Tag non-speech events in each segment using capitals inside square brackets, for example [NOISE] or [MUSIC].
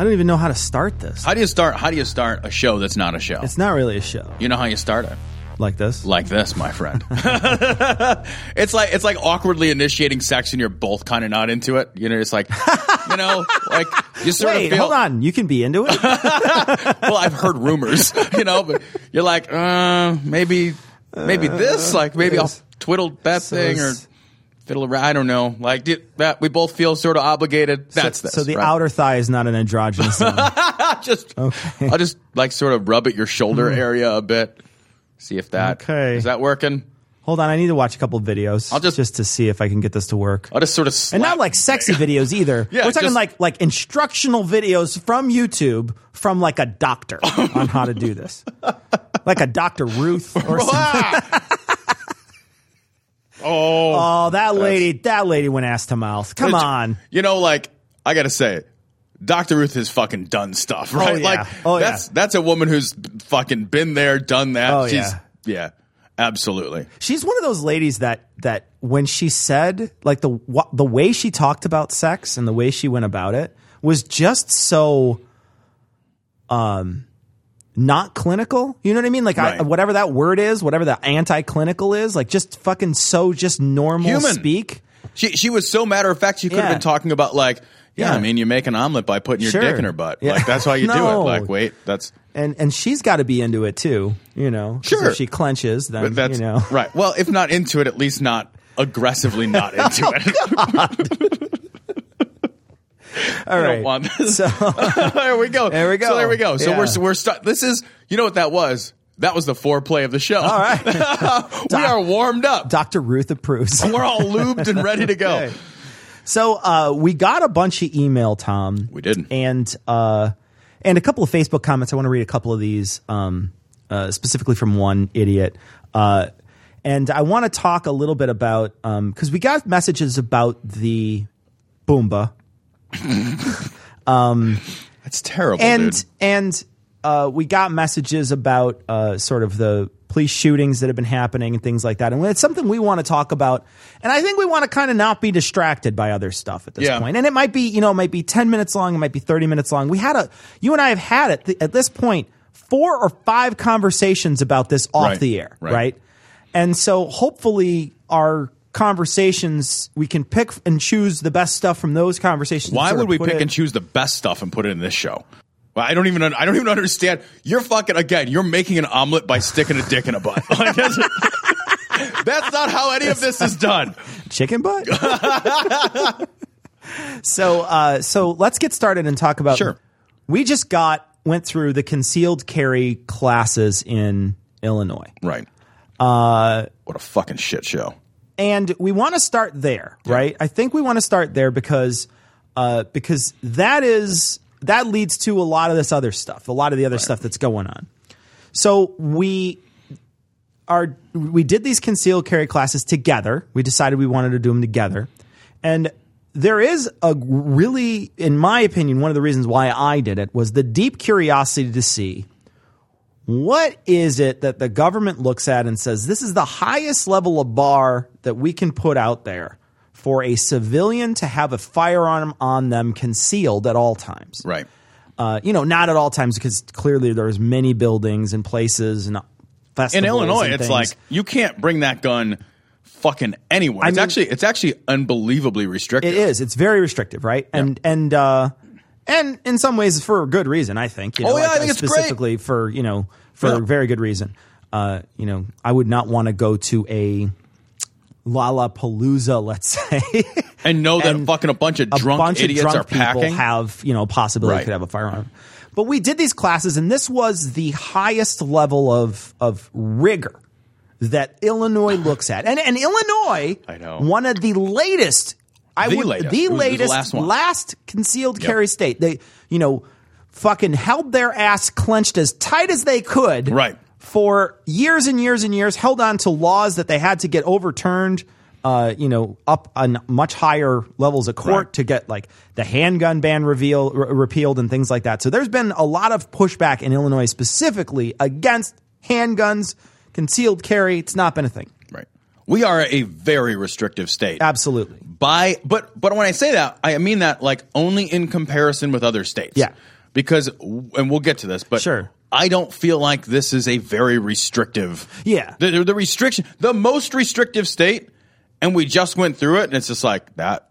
I don't even know how to start this. How do you start? How do you start a show that's not a show? It's not really a show you know how you start it? like this. Like this, my friend. [LAUGHS] it's like it's like awkwardly initiating sex, and you're both kind of not into it. You know, it's like you know, [LAUGHS] like you sort Wait, of feel. hold on. You can be into it. [LAUGHS] Well, I've heard rumors, you know, but you're like, uh, maybe, maybe this, like maybe I'll twiddle that So thing or fiddle. I don't know. Like did, that, we both feel sort of obligated. That's so, this. so the right? outer thigh is not an androgynous [LAUGHS] just I'll just like sort of rub at your shoulder area a bit. See if that Hmm. Okay. is that working. Hold on, I need to watch a couple of videos. I'll just- just to see if I can get this to work. I'll just sort of and not like sexy videos either. [LAUGHS] Yeah, We're talking just- like like instructional videos from YouTube from like a doctor [LAUGHS] on how to do this, like a Doctor Ruth or something. Oh, Oh, that lady, that lady went ass to mouth. Come on. You know, like I gotta say, Dr. Ruth has fucking done stuff, [LAUGHS] right? yeah. Like Oh, yeah. that's that's a woman who's fucking been there, done that. Oh, She's yeah. yeah, absolutely. She's one of those ladies that that when she said like the the way she talked about sex and the way she went about it was just so um not clinical. You know what I mean? Like I, whatever that word is, whatever the anti-clinical is, like just fucking so just normal Human. speak. She she was so matter of fact. She could have been talking about like, yeah, Yeah. I mean, you make an omelet by putting your Sure. dick in her butt. Yeah. Like that's how you do it. [LAUGHS] Like, wait, that's And and she's got to be into it too, you know, Sure. If she clenches, then but that's you know. right. Well, if not into it, at least not aggressively not [LAUGHS] into it. Oh, All I right. don't want this. So [LAUGHS] there we go. There we go. So there we go. So Yeah. we're we're stu- This is you know what that was. That was the foreplay of the show. all right. [LAUGHS] [LAUGHS] we are warmed up. Dr. Ruth approves. We're all lubed and ready to go. Okay. So uh, we got a bunch of email, Tom. We did. and uh, and a couple of Facebook comments. I want to read a couple of these, um, uh, specifically from one idiot. Uh, and I want to talk a little bit about because we got messages about the Boomba [LAUGHS] That's terrible, and dude. and uh, we got messages about uh, sort of the police shootings that have been happening and things like that. And it's something we want to talk about. And I think we want to kind of not be distracted by other stuff at this Yeah. point. And it might be, you know, it might be ten minutes long, it might be thirty minutes long. We had a, you and I have had at, the, at this point four or five conversations about this off Right. the air, Right. right? And so hopefully our conversations we can pick and choose the best stuff from those conversations. Why would we pick it- and choose the best stuff and put it in this show? I don't even. I don't even understand. You're fucking again. You're making an omelet by sticking a dick in a butt. [LAUGHS] Like, that's, [LAUGHS] that's not how any of this is done. chicken butt. [LAUGHS] so, uh, so let's get started and talk about. Sure. We just got went through the concealed carry classes in Illinois, Right. Uh, what a fucking shit show. And we want to start there, right? I think we want to start there because uh, because that is that leads to a lot of this other stuff, a lot of the other stuff that's going on. So we are we did these concealed carry classes together. We decided we wanted to do them together, and there is a really, in my opinion, one of the reasons why I did it was the deep curiosity to see what is it that the government looks at and says this is the highest level of bar that we can put out there for a civilian to have a firearm on them concealed at all times Right. uh, you know not at all times because clearly there's many buildings and places and festivals In Illinois, it's things. like you can't bring that gun fucking anywhere. It's mean- actually it's actually unbelievably restrictive. It is. It's very restrictive, right? And and uh, and in some ways for a good reason, I think. You know, Oh, yeah, like, I think uh, it's great. specifically for you know for Yeah. a very good reason. Uh, you know, I would not want to go to a Lollapalooza, let's [LAUGHS] say, And know that And fucking a bunch of drunk bunch idiots of drunk are packing. people have you know possibility Right. could have a firearm. But we did these classes, and this was the highest level of of rigor that Illinois looks at, and and Illinois, I know. one of the latest. I The would latest. the latest last last concealed carry state. They you know fucking held their ass clenched as tight as they could. Right. For years and years and years, held on to laws that they had to get overturned. Uh, you know, up on much higher levels of court Right. to get like the handgun ban reveal, re- repealed and things like that. So there's been a lot of pushback in Illinois specifically against handguns, concealed carry. It's not been a thing. Right. We are a very restrictive state. Absolutely. By but but when I say that, I mean that like only in comparison with other states. Yeah. Because and we'll get to this, but Sure. I don't feel like this is a very restrictive. Yeah. The, the, restriction, the most restrictive state, and we just went through it, and it's just like that.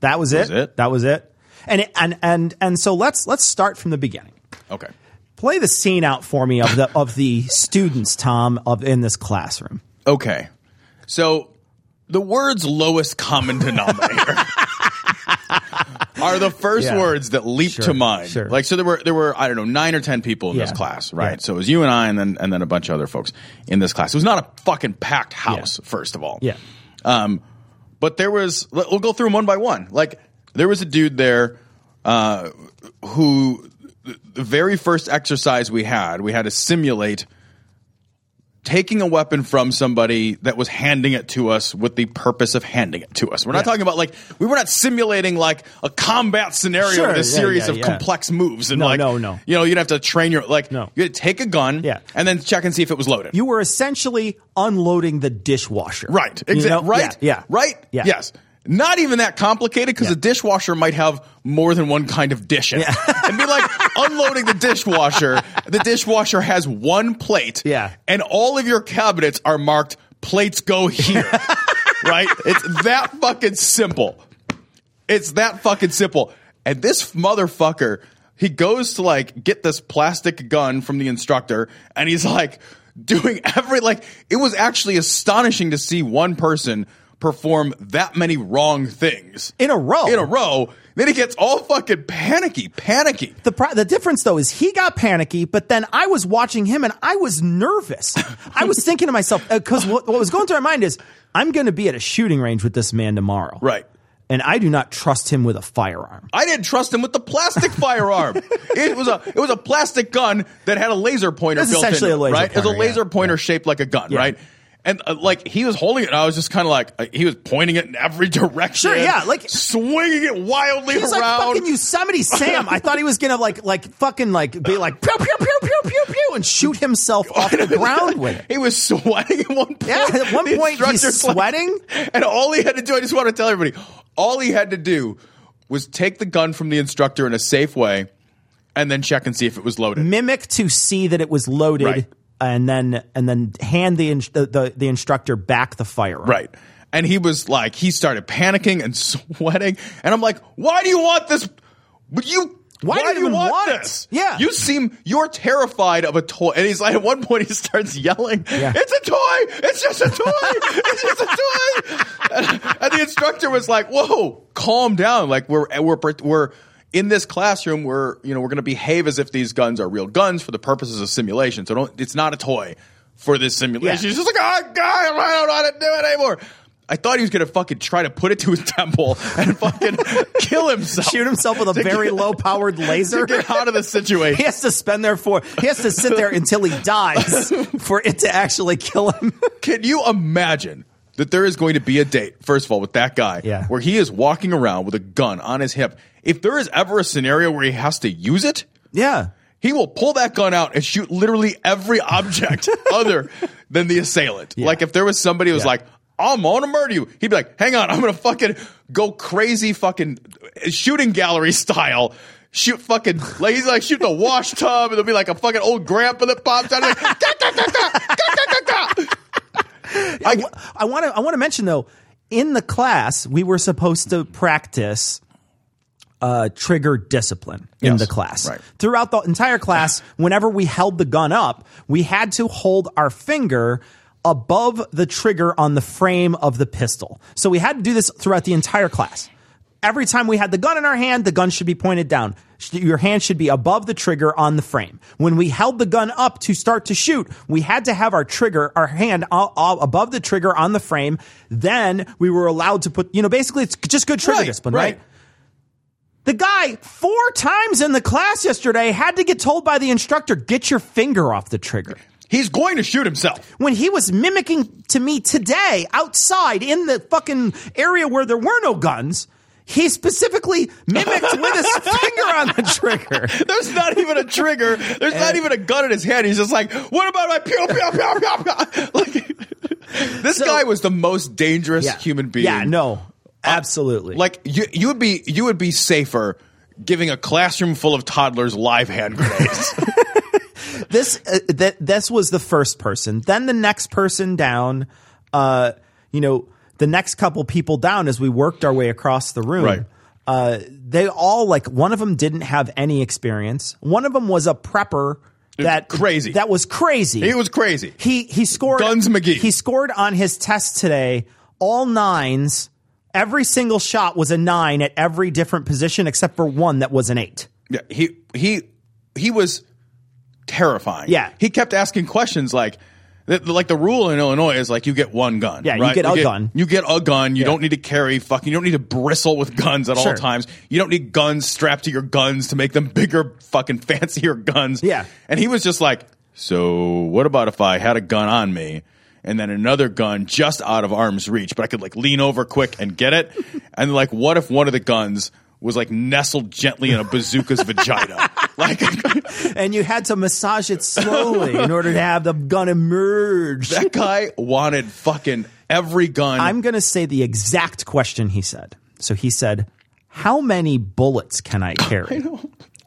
That was it. it. That was it. And it- and and and so let's let's start from the beginning. Okay. Play the scene out for me of the of the students, Tom, of in this classroom. Okay. So the words lowest common denominator are the first Yeah. words that leap Sure, to mind. sure. Like so there were there were I don't know 9 or 10 people in this class, right? Yeah. So it was you and I and then and then a bunch of other folks in this class. It was not a fucking packed house first of all. Yeah. Um but there was let- we'll go through them one by one. Like there was a dude there uh who the very first exercise we had, we had to simulate taking a weapon from somebody that was handing it to us with the purpose of handing it to us. We're not Yeah. talking about like we were not simulating like a combat scenario Sure, with a yeah, series yeah, of complex moves and No, like no, no. you know you'd have to train your like No. you had to take a gun Yeah. and then check and see if it was loaded. You were essentially unloading the dishwasher. right. You Exactly. know? Right. Yeah. Right. Yeah. Yes. Not even that complicated because Yeah. a dishwasher might have more than one kind of dish in it. It'd be like [LAUGHS] unloading the dishwasher. The dishwasher has one plate. Yeah. And all of your cabinets are marked plates go here. [LAUGHS] right? It's that fucking simple. It's that fucking simple. And this motherfucker, he goes to like get this plastic gun from the instructor and he's like doing every like it was actually astonishing to see one person perform that many wrong things In a row. in a row. Then he gets all fucking panicky, panicky. The pro- the difference though is he got panicky, but then I was watching him and I was nervous. I was [LAUGHS] thinking to myself uh, because what, what was going through my mind is I'm going to be at a shooting range with this man tomorrow, Right. And I do not trust him with a firearm. I didn't trust him with the plastic [LAUGHS] firearm. It was a it was a plastic gun that had a laser pointer It's built essentially into a laser right? It was a laser yeah. pointer shaped like a gun, Yeah. right? And uh, like he was holding it, and I was just kind of like uh, he was pointing it in every [LAUGHS] direction. Sure, yeah, like- swinging it wildly He's like around. fucking Yosemite [LAUGHS] Sam. I thought he was gonna like like fucking like be like pew pew pew pew pew pew and shoot himself off the [LAUGHS] ground with it. He was sweating at one point. Yeah, at one point he's like- sweating. and all he had to do, I just want to tell everybody, all he had to do was take the gun from the instructor in a safe way, and then check and see if it was loaded. Mimic to see that it was loaded, Right. And then and then hand the, the the the instructor back the firearm. Right. And he was like, he started panicking and [LAUGHS] sweating. And I'm like, why do you want this? But you, Why do you do you want, want it? this? Yeah. You seem, you're terrified of a toy. And he's like, at one point, he starts yelling, Yeah. it's a toy. It's just a toy. it's just a toy. And, [LAUGHS] and the instructor was like, whoa, calm down. Like we're, we're, we're, in this classroom, we're you know we're going to behave as if these guns are real guns for the purposes of simulation. So don't, it's not a toy for this simulation. Yeah. He's just like, oh god, I don't know how to do it anymore. I thought he was going to fucking try to put it to his [LAUGHS] temple and fucking [LAUGHS] kill himself. Shoot himself with a [LAUGHS] very get- low powered laser. to get out of the situation. He has to spend there for. He has to sit there until he dies for it to actually kill him. Can you imagine that there is going to be a date, first of all, with that guy, Yeah. where he is walking around with a gun on his hip? If there is ever a scenario where he has to use it, yeah. he will pull that gun out and shoot literally every object [LAUGHS] other than the assailant. Yeah. Like if there was somebody who was Yeah. like, I'm gonna murder you, he'd be like, hang on, I'm gonna fucking go crazy fucking shooting gallery style. Shoot fucking like he's like shoot the wash tub and there'll be like a fucking old grandpa that pops out like, "Ga, ga, ga, ga." I want to. I want to mention though, in the class we were supposed to practice uh, trigger discipline in Yes, the class. right. Throughout the entire class, whenever we held the gun up, we had to hold our finger above the trigger on the frame of the pistol. So we had to do this throughout the entire class. Every time we had the gun in our hand, the gun should be pointed down. Your hand should be above the trigger on the frame. When we held the gun up to start to shoot, we had to have our trigger, our hand a- a- above the trigger on the frame. Then we were allowed to put, you know, basically it's just good trigger Right, discipline, right. right? The guy four times in the class yesterday had to get told by the instructor, "Get your finger off the trigger." He's going to shoot himself. when he was mimicking to me today outside in the fucking area where there were no guns, he specifically mimicked with his [LAUGHS] finger on the trigger. There's not even a trigger. There's not even a gun in his hand. He's just like, "What about my pew pew pew pew pew?" [LAUGHS] Like, this So- guy was the most dangerous human being. Yeah, no, absolutely. Like you, you would be, you would be safer giving a classroom full of toddlers live hand grenades. [LAUGHS] this uh, that this was the first person. Then the next person down, uh, you know, the next couple people down as we worked our way across the room. Right. Uh, they all like one of them didn't have any experience. One of them was a prepper that Crazy. That was crazy. he was crazy. He he scored Guns McGee. He scored on his test today all nines. Every single shot was a nine at every different position except for one that was an eight. Yeah, he he he was terrifying. Yeah. he kept asking questions like. Like the rule in Illinois is like you get one gun. Yeah, you right? get a gun. You get a gun. You don't need to carry fucking. You don't need to bristle with guns at all Sure. times. You don't need guns strapped to your guns to make them bigger, fucking [LAUGHS] fancier guns. Yeah. And he was just like, so what about if I had a gun on me and then another gun just out of arm's reach, but I could like lean over quick and get it? [LAUGHS] And like, what if one of the guns was like nestled gently in a bazooka's vagina? [LAUGHS] Like, [LAUGHS] and you had to massage it slowly in order to have the gun emerge. that guy wanted fucking every gun. I'm going to say the exact question he said. So he said, How many bullets can I [LAUGHS] carry?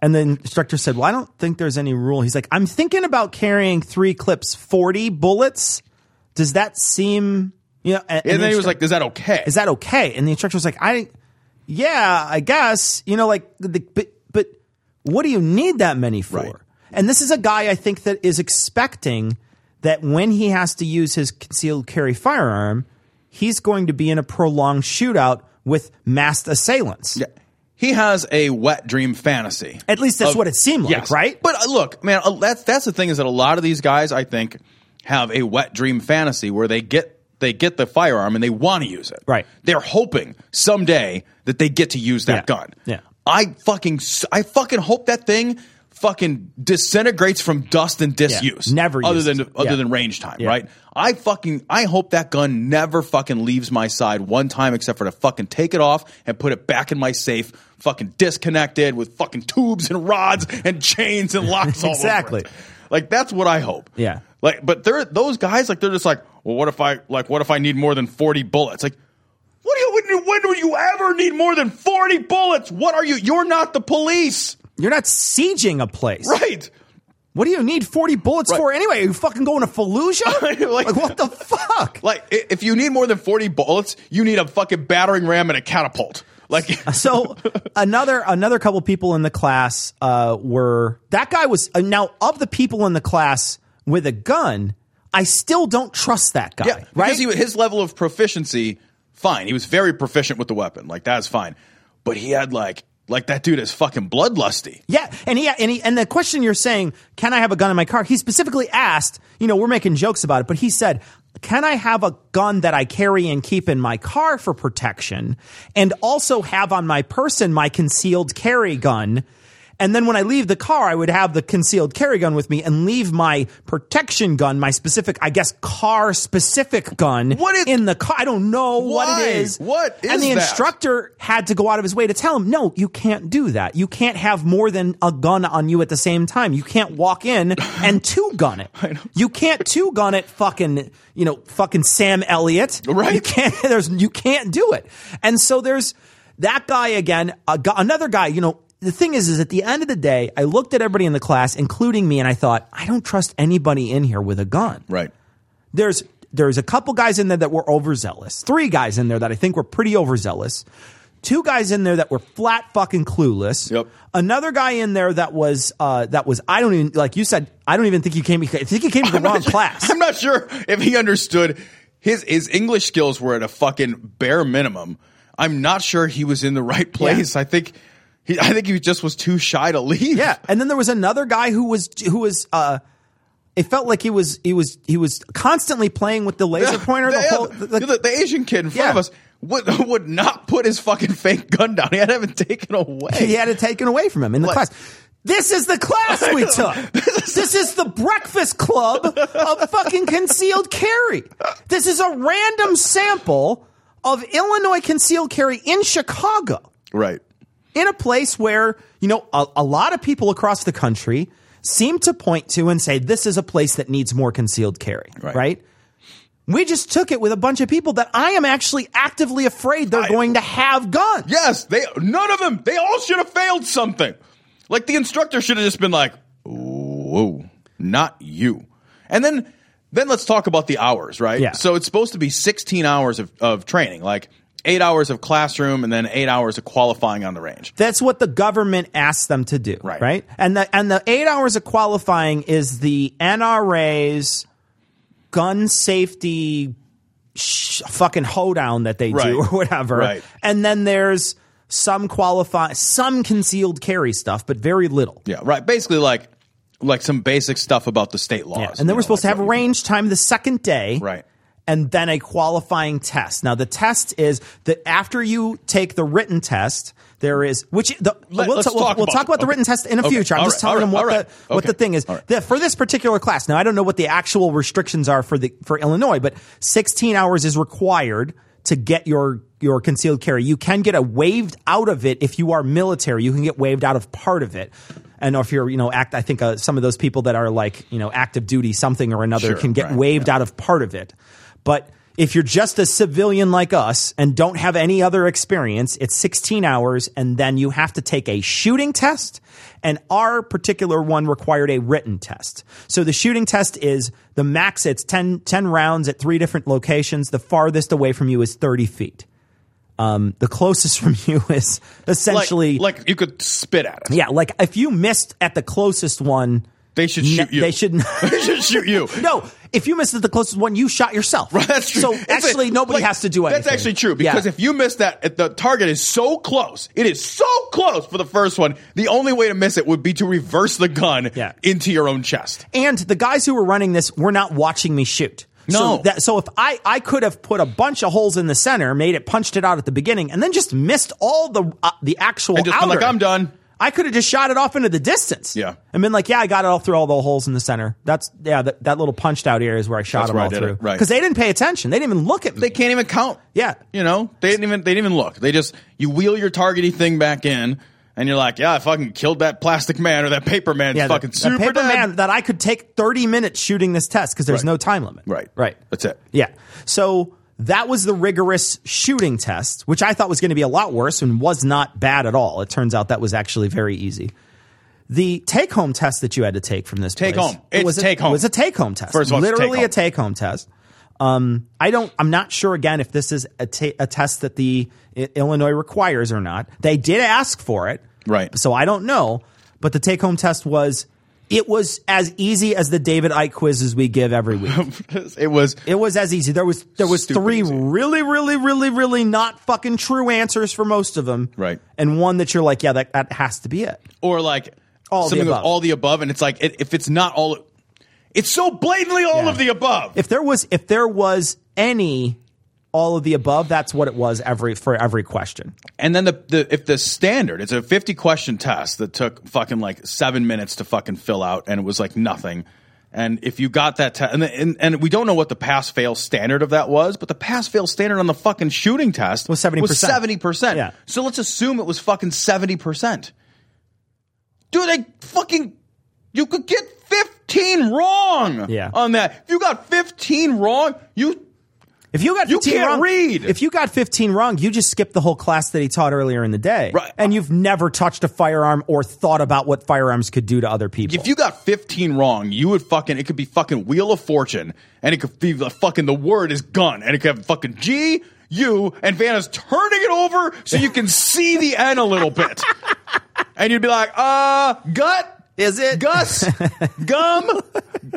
And the instructor said, Well, I don't think there's any rule. He's like, I'm thinking about carrying three clips, 40 bullets. Does that seem, you know? And, and the then he was like, is that okay? Is that okay? And the instructor was like, I, yeah, I guess, you know, like, the, but what do you need that many for? Right. And this is a guy I think that is expecting that when he has to use his concealed carry firearm, he's going to be in a prolonged shootout with masked assailants. Yeah. He has a wet dream fantasy. At least that's of- what it seemed like, Yes. right? But uh, look, man, uh, that's that's the thing is that a lot of these guys, I think, have a wet dream fantasy where they get they get the firearm and they want to use it. Right. They're hoping someday that they get to use that Yeah. gun. Yeah. I fucking I fucking hope that thing fucking disintegrates from dust and disuse. Never other than other Yeah. than range time, Yeah. right? I fucking I hope that gun never fucking leaves my side one time except for to fucking take it off and put it back in my safe, fucking disconnected with fucking tubes and rods and chains and locks [LAUGHS] all Exactly. Like that's what I hope. Yeah. Like but they're those guys like they're just like, well what if I like what if I need more than 40 bullets? Like what do you when, when do you ever need more than 40 bullets? What are you you're not the police. You're not sieging a place. Right. What do you need 40 bullets Right. for anyway? Are you fucking going to Fallujah? [LAUGHS] Like- like, what the fuck? Like if you need more than 40 bullets, you need a fucking battering ram and a catapult. Like [LAUGHS] so another another couple people in the class uh, were that guy was uh, now of the people in the class with a gun. I still don't trust that guy. Yeah, right? because he, his level of proficiency, fine. He was very proficient with the weapon. Like that's fine. But he had like like that dude is fucking bloodlusty. Yeah, and he and he and the question you're saying, can I have a gun in my car? He specifically asked. You know, we're making jokes about it, but he said, "Can I have a gun that I carry and keep in my car for protection, and also have on my person my concealed carry gun?" And then when I leave the car, I would have the concealed carry gun with me and leave my protection gun, my specific, I guess, car specific gun What is- in the car. I don't know what Why? it is. What And the that? instructor had to go out of his way to tell him, no, you can't do that. You can't have more than a gun on you at the same time. You can't walk in and [COUGHS] two gun it. You can't two gun it fucking, you know, fucking Sam Elliott. Right. You can't, [LAUGHS] there's, you can't do it. And so there's that guy again, another guy, you know, the thing is, is at the end of the day, I looked at everybody in the class, including me, and I thought, I don't trust anybody in here with a gun Right. there's there's a couple guys in there that were overzealous. Three guys in there that I think were pretty overzealous. Two guys in there that were flat fucking clueless. Yep. Another guy in there that was uh, that was I don't even like you said I don't even think you came. I think you came to the wrong class. I'm not sure if he understood his his English skills were at a fucking bare minimum. I'm not sure he was in the right place. I think he I think he just was too shy to leave. Yeah, and then there was another guy who was who was. Uh, it felt like he was he was he was constantly playing with the laser [LAUGHS] pointer. The, The, whole, the, the- the- Asian kid in front Yeah. of us would would not put his fucking fake gun down. He had to have it taken away. he had it taken away from him in the Like- class. This is the class we [LAUGHS] took. [LAUGHS] this is the breakfast club of fucking concealed carry. This is a random sample of Illinois concealed carry in Chicago. Right. In a place where you know a, a lot of people across the country seem to point to and say this is a place that needs more concealed carry Right. right, we just took it with a bunch of people that i am actually actively afraid they're I- going to have guns Yes, they none of them. They all should have failed something. Like the instructor should have just been like, "Whoa, not you." And then then let's talk about the hours, right? Yeah. So it's supposed to be 16 hours of, of training, like eight hours of classroom and then eight hours of qualifying on the range. that's what the government asked them to do Right. right and the and the eight hours of qualifying is the nra's gun safety sh- fucking hoedown that they Right. do or whatever Right. and then there's some qualify some concealed carry stuff but very little Yeah, right. Basically, like like some basic stuff about the state laws. Yeah, and then we're know, supposed like to have range time the second day. Right. And then a qualifying test. Now the test is that after you take the written test, there is which the, Let- we'll, ta- we'll, talk we'll about talk about the Okay. written test in the Okay. future. I'm All just right. telling them what right. the what the thing is. The- for this particular class. Now I don't know what the actual restrictions are for the for Illinois, but 16 hours is required to get your your concealed carry. You can get a waived out of it if you are military. You can get waived out of part of it. And if you're, you know, act, I think uh, some of those people that are like, you know, active duty, something or another, Sure, can get right, waived out of part of it. But if you're just a civilian like us and don't have any other experience, it's 16 hours, and then you have to take a shooting test. And our particular one required a written test. So the shooting test is the max, it's 10, 10 rounds at three different locations. The farthest away from you is 30 feet. Um, the closest [LAUGHS] from you is like, essentially like you could spit at it. yeah, like if you missed at the closest one, [LAUGHS] They should shoot you. They should. they should shoot you. no, if you missed at the closest one, you shot yourself. Right, that's true. So It's actually, a- nobody like, has to do anything. That's actually true because Yeah. if you miss that, the target is so close. It is so close for the first one. The only way to miss it would be to reverse the gun Yeah. into your own chest. and the guys who were running this were not watching me shoot. No. So, that, so if I, I could have put a bunch of holes in the center, made it, punched it out at the beginning, and then just missed all the uh, the actual And just outer. like, I'm done. I could have just shot it off into the distance. Yeah. And been like, yeah, I got it all through all the holes in the center. That's, yeah, that, that little punched out area is where I shot That's them all through. it, right. Because they didn't pay attention. They didn't even look at me. They can't even count. Yeah. You know, they didn't even they didn't even look. They just you wheel your targety thing back in, and you're like, yeah, I fucking killed that plastic man or that paper man. yeah, fucking the, the paper dead. man that I could take 30 minutes shooting this test because there's Right. no time limit. Right. Right. That's it. Yeah. So that was the rigorous shooting test, which I thought was going to be a lot worse and was not bad at all. It turns out that was actually very easy. The take home test that you had to take from this Take place, home. it It's was a, take home. Test. It was a take home test. First of all, literally a take-home. take home test. Um, I don't. I'm not sure again if this is a, ta- a test that the I- Illinois requires or not. They did ask for it, Right. So I don't know. But the take home test was. It was as easy as the David Icke quizzes we give every week. [LAUGHS] it was It was as easy. There was there was three easy. really, really, really, really not fucking true answers for most of them. Right. And one that you're like, yeah, that, that has to be it. or like All the something with above. all the above, and it's like it, if it's not all, it's so blatantly all Yeah. of the above. If there was if there was any all of the above, that's what it was every for every question. And then the, the if the standard, it's a fifty question test that took fucking like seven minutes to fucking fill out, and it was like nothing. And if you got that test, and, and and we don't know what the pass fail standard of that was, but the pass fail standard on the fucking shooting test Was 70%. Was seventy percent. Yeah. So let's assume it was fucking seventy percent. Dude, they fucking you could get fifteen wrong. Yeah. On that, if you got fifteen wrong, you If you got You 15 can't wrong, read. If you got 15 wrong, you just skipped the whole class that he taught earlier in the day. Right. And you've never touched a firearm or thought about what firearms could do to other people. If you got 15 wrong, you would fucking, it could be fucking Wheel of Fortune, and it could be the fucking, the word is gun, and it could have fucking G, U, and Vanna's turning it over so you can see the N a little bit. [LAUGHS] and you'd be like, uh, gut, Is it? Gus, [LAUGHS] gum,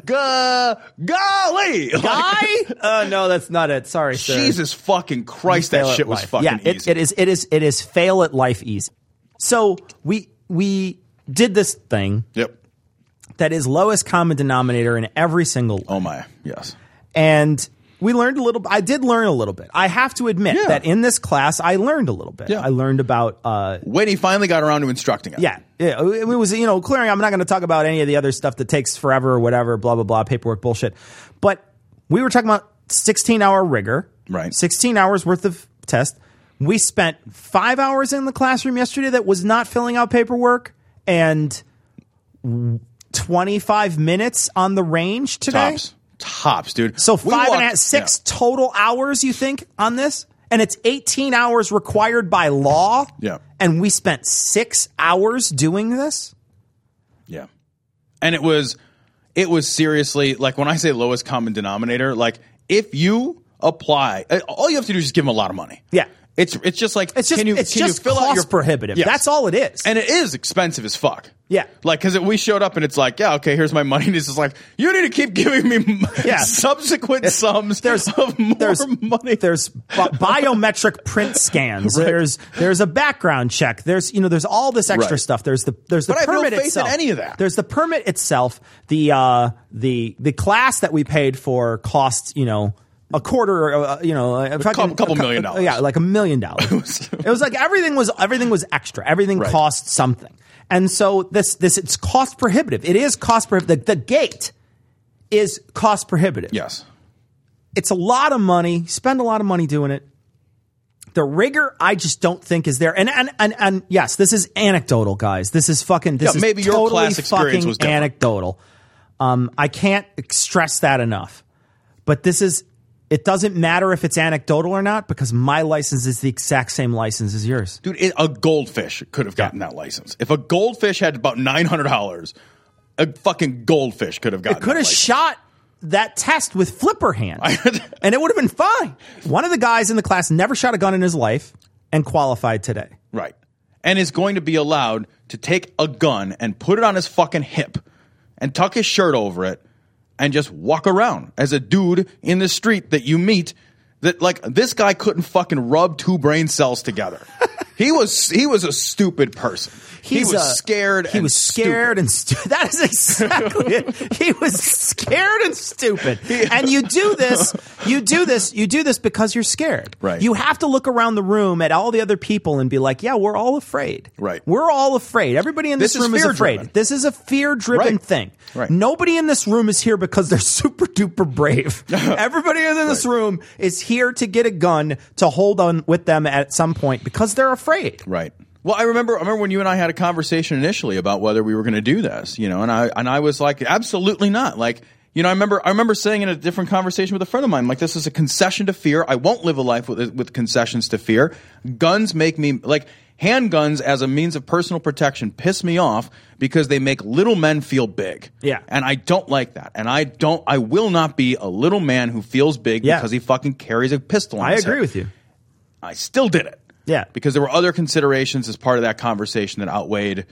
gu, golly. Guy? [LAUGHS] uh, no, that's not it. Sorry, sir. Jesus fucking Christ, that shit was life. fucking yeah, it- easy. it is. It is. It is fail at life easy. So we we did this thing Yep. that is lowest common denominator in every single, Oh my, yes. and we learned a little. I did learn a little bit. I have to admit Yeah. that in this class, I learned a little bit. Yeah. I learned about. Uh, when he finally got around to instructing us. yeah, yeah, it was you know clearing. I'm not going to talk about any of the other stuff that takes forever or whatever. Blah blah blah, paperwork bullshit. But we were talking about 16 hour rigor, Right. 16 hours worth of test. We spent five hours in the classroom yesterday that was not filling out paperwork and 25 minutes on the range today. Tops. Tops, dude. So five and a half, six yeah. total hours, you think, on this? And it's 18 hours required by law. Yeah. And we spent six hours doing this? Yeah. And it was it was seriously like when I say lowest common denominator, like if you apply uh, all you have to do is just give them a lot of money. Yeah. It's it's just like It's just, can you, it's can you just fill cost out your prohibitive. Yes. That's all it is. And it is expensive as fuck. Yeah. Like, because we showed up and it's like, yeah, okay, here's my money. [LAUGHS] And it's just like, you need to keep giving me [LAUGHS] Yeah. subsequent sums there's of more there's money. There's bi- biometric print scans. [LAUGHS] Right. There's there's a background check. There's you know there's all this extra Right. stuff. There's the there's the But no permit in itself. any of that. There's the permit itself. The uh the the class that we paid for costs you know. A quarter, uh, you know, a fucking- couple a million dollars. Yeah, like a million dollars. [LAUGHS] it was like everything was everything was extra. Everything Right. cost something, and so this this it's cost prohibitive. It is cost prohibitive. The, the gate is cost prohibitive yes. it's a lot of money. Spend a lot of money doing it. The rigor, I just don't think is there. And and and, and yes, this is anecdotal, guys. This is fucking. This Yeah, is maybe your totally class experience fucking was different. anecdotal. Um, I can't stress that enough. But this is. It doesn't matter if it's anecdotal or not because my license is the exact same license as yours. Dude, it, a goldfish could have gotten that license. If a goldfish had about $900, a fucking goldfish could have gotten It could have license. shot that test with flipper hands, [LAUGHS] and it would have been fine. One of the guys in the class never shot a gun in his life and qualified today. Right. And is going to be allowed to take a gun and put it on his fucking hip and tuck his shirt over it and just walk around as a dude in the street that you meet that like this guy couldn't fucking rub two brain cells together. [LAUGHS] he was he was a stupid person. He was a- scared He and was scared stupid. and stu- [LAUGHS] that is exactly it. He was scared and stupid. [LAUGHS] And you do this, you do this, you do this because you're scared. Right. You have to look around the room at all the other people and be like, "Yeah, we're all afraid." Right. We're all afraid. Everybody in this, This is room is afraid. fear-driven. This is a fear-driven Right. thing. Right. Nobody in this room is here because they're [LAUGHS] super duper brave. Everybody in this room is here to get a gun to hold on with them at some point because they're afraid. Right. Well, I remember. I remember when you and I had a conversation initially about whether we were going to do this. You know, and I and I was like, absolutely not. Like, you know, I remember. I remember saying in a different conversation with a friend of mine, like, this is a concession to fear. I won't live a life with with concessions to fear. Guns make me like handguns as a means of personal protection piss me off because they make little men feel big. Yeah. and I don't like that. And I don't. I will not be a little man who feels big Yeah. because he fucking carries a pistol. On I agree head. with you. I still did it. Yeah. Because there were other considerations as part of that conversation that outweighed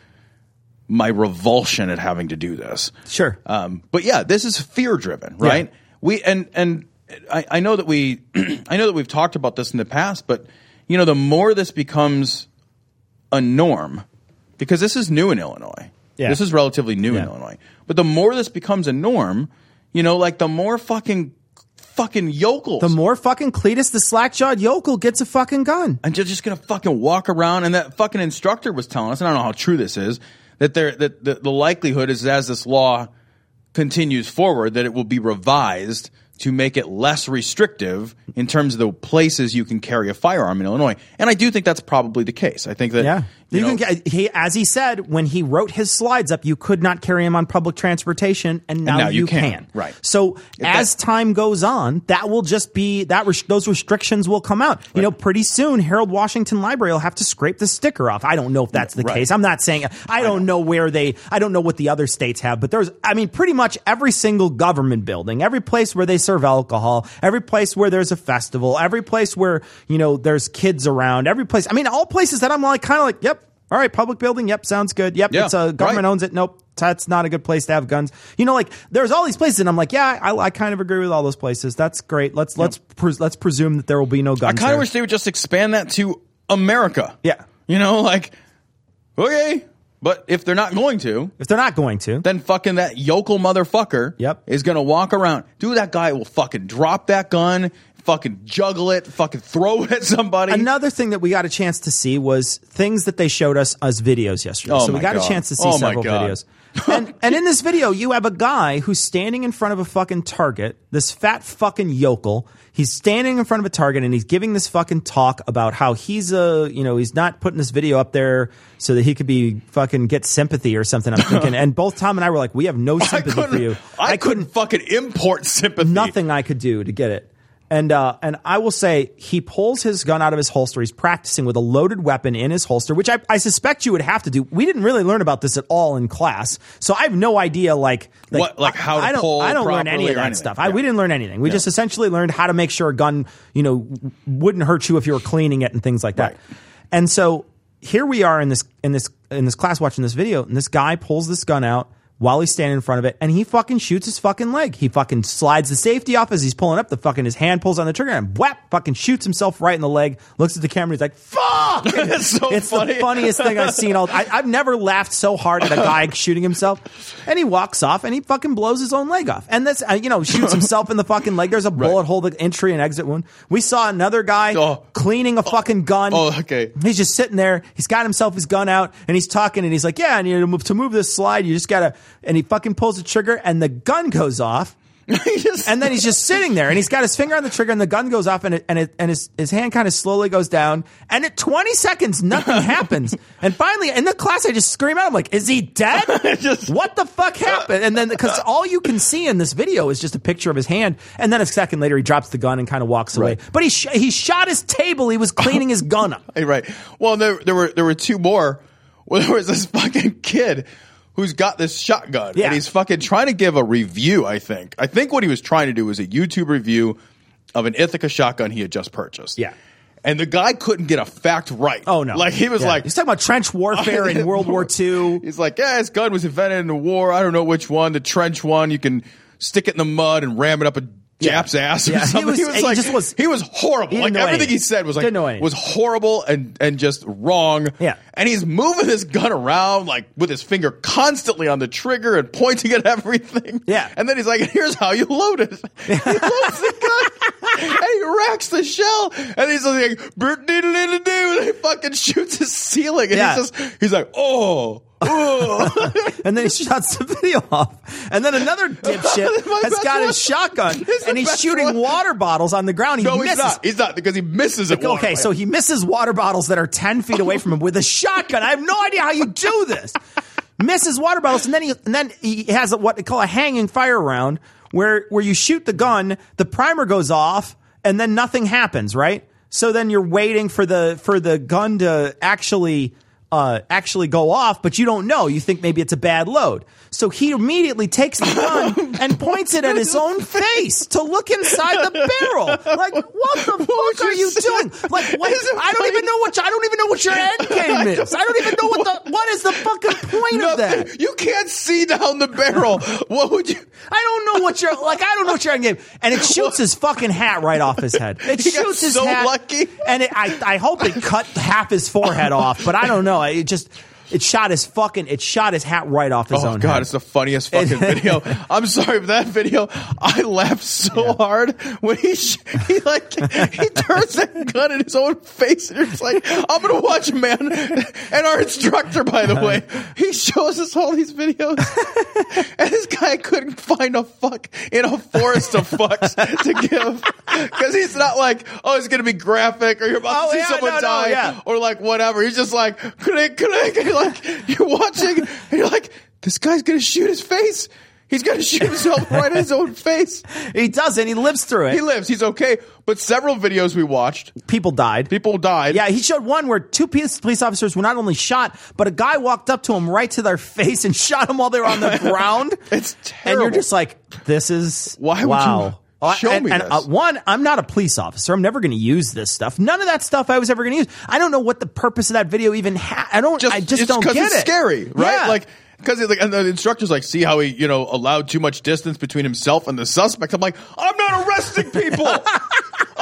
my revulsion at having to do this. Sure. Um, but yeah, this is fear driven, right? Yeah. We and and I, I know that we [CLEARS THROAT] I know that we've talked about this in the past, but you know, the more this becomes a norm, because this is new in Illinois. Yeah. This is relatively new in Illinois. But the more this becomes a norm, you know, like the more fucking fucking yokels The more fucking Cletus the slack jawed yokel gets a fucking gun. and you're just gonna fucking walk around. And that fucking instructor was telling us, and I don't know how true this is, that there that the, the likelihood is as this law continues forward, that it will be revised to make it less restrictive in terms of the places you can carry a firearm in Illinois. And I do think that's probably the case. I think that Yeah. You You know, can he, as he said, when he wrote his slides up, you could not carry him on public transportation, and now, now you you can. can. Right. So as time goes on, that will just be that res- those restrictions will come out. You know, pretty soon, Harold Washington Library will have to scrape the sticker off. I don't know if that's the Right. case. I'm not saying I don't know where they. I don't know what the other states have, but there's. I mean, pretty much every single government building, every place where they serve alcohol, every place where there's a festival, every place where you know there's kids around, every place. I mean, all places that I'm like kind of like, yep. All right, public building. Yep, sounds good. Yep, Yeah, it's uh, a government right. owns it. Nope, that's not a good place to have guns. You know, like there's all these places, and I'm like, yeah, I, I kind of agree with all those places. That's great. Let's let's let's presume that there will be no guns. I kind of wish they would just expand that to America. Yeah. You know, like, okay, But if they're not going to, If they're not going to, then fucking that yokel motherfucker Yep. is to walk around. Dude, that guy will fucking drop that gun, fucking juggle it, fucking throw it [LAUGHS] at somebody. Another thing that we got a chance to see was things that they showed us as videos yesterday. Oh so we got God. a chance to see Oh several videos. and, [LAUGHS] and in this video, you have a guy who's standing in front of a fucking target, this fat fucking yokel. He's standing in front of a target and he's giving this fucking talk about how he's a, you know, he's not putting this video up there so that he could be fucking get sympathy or something. I'm thinking, [LAUGHS] and both Tom and I were like, we have no sympathy for you. I, couldn't fucking import sympathy. nothing I could do to get it. And uh, and I will say he pulls his gun out of his holster. He's practicing with a loaded weapon in his holster, which I, I suspect you would have to do. We didn't really learn about this at all in class, so I have no idea like, What, like how to I, I don't pull I don't learn any of that stuff. I, we didn't learn anything. We just essentially learned how to make sure a gun you know wouldn't hurt you if you were cleaning it and things like that. Right. And so here we are in this in this in this class watching this video, and this guy pulls this gun out while he's standing in front of it, and he fucking shoots his fucking leg. He fucking slides the safety off as he's pulling up. The fucking his hand pulls on the trigger and whap, fucking shoots himself right in the leg. Looks at the camera, he's like, "Fuck!" [LAUGHS] That's so it's funny. the funniest thing I've seen. All I, I've never laughed so hard at a guy [LAUGHS] shooting himself. And he walks off and he fucking blows his own leg off. And this, uh, you know, shoots himself in the fucking leg. There's a bullet hole, the entry and exit wound. We saw another guy Oh. cleaning a fucking gun. Oh, okay. He's just sitting there. He's got himself his gun out and he's talking and he's like, yeah, and you know, to move this slide, you just gotta, and he fucking pulls the trigger and the gun goes off. [LAUGHS] Just- And then he's just sitting there and he's got his finger on the trigger and the gun goes off and it, and it, and his, his hand kind of slowly goes down and at 20 seconds nothing [LAUGHS] happens. And finally in the class I just scream out I'm like, is he dead? [LAUGHS] Just- what the fuck happened? And then cuz all you can see in this video is just a picture of his hand and then a second later he drops the gun and kind of walks away. Right. But he sh- he shot his table. He was cleaning his gun up. Right. Well, there there were there were two more. Well, there was this fucking kid who's got this shotgun Yeah. and he's fucking trying to give a review. I think. I think what he was trying to do was a YouTube review of an Ithaca shotgun he had just purchased. Yeah. And the guy couldn't get a fact right. Oh no. Like he was Yeah. like He's talking about trench warfare in [LAUGHS] World War [LAUGHS] II. He's like, yeah, his gun was invented in the war. I don't know which one. The trench one. You can stick it in the mud and ram it up a Jap's ass or Yeah, he was- he like, just was- he was horrible. he like everything anything. he said was like Didn't was horrible and and just wrong. Yeah. and he's moving his gun around like with his finger constantly on the trigger and pointing at everything. Yeah. and then he's like, "Here's how you load it." [LAUGHS] He loads the gun and he racks the shell, and he's like, "Bert diddle diddle do," and he fucking shoots his ceiling, and Yeah. he's just he's like, "Oh." [LAUGHS] and then he shuts the video off. And then another dipshit [LAUGHS] has got his shotgun and he's shooting one. water bottles on the ground. He no, misses. he's not. He's not because he misses it. Okay, so he misses water bottles that are 10 feet away from him with a shotgun. I have no idea how you do this. misses water bottles, and then he and then he has what they call a hanging fire round, where where you shoot the gun, the primer goes off, and then nothing happens, right? So then you're waiting for the for the gun to actually uh, actually go off, but you don't know. You think maybe it's a bad load. So he immediately takes the gun [LAUGHS] and points it at his own face to look inside the barrel. Like, what the would fuck are you doing? Like, what? Is I don't even know what. I don't even know what your end [LAUGHS] game is. I don't even know what the. [LAUGHS] What is the fucking point of that? You can't see down the barrel. what would you? I don't know what your like. I don't know what your end game. And it shoots his fucking hat right off his head. It He shoots his so hat. lucky. And it, I, I hope it cut half his forehead off, but I don't know. It just. It shot his fucking. It shot his hat right off his own. Oh own god, head. it's the funniest fucking [LAUGHS] video. I'm sorry, but that video, I laughed so hard when he sh- he like he turns that gun in his own face, and you're like, I'm gonna watch, man. And our instructor, by the way, he shows us all these videos, and this guy couldn't find a fuck in a forest of fucks to give because he's not like, oh, it's gonna be graphic or you're about Oh, to see yeah, someone no, no, die yeah. or like whatever. He's just like, click, click. Like, you're watching and you're like, this guy's gonna shoot his face. He's gonna shoot himself right in his own face. he does, and he lives through it. He lives. He's okay. But several videos we watched, People died. people died. Yeah, he showed one where two police police officers were not only shot, but a guy walked up to him right to their face and [LAUGHS] shot him while they were on the [LAUGHS] ground. It's terrible. And you're just like, this is Why would wow. you Oh, show and, me and, this? uh, one, I'm not a police officer. I'm never going to use this stuff. None of that stuff I was ever going to use. I don't know what the purpose of that video even had. I don't. I just don't get it's it. scary, right? Yeah. Like because like and the instructor's like, see how he you know allowed too much distance between himself and the suspect. I'm like, I'm not arresting people. [LAUGHS]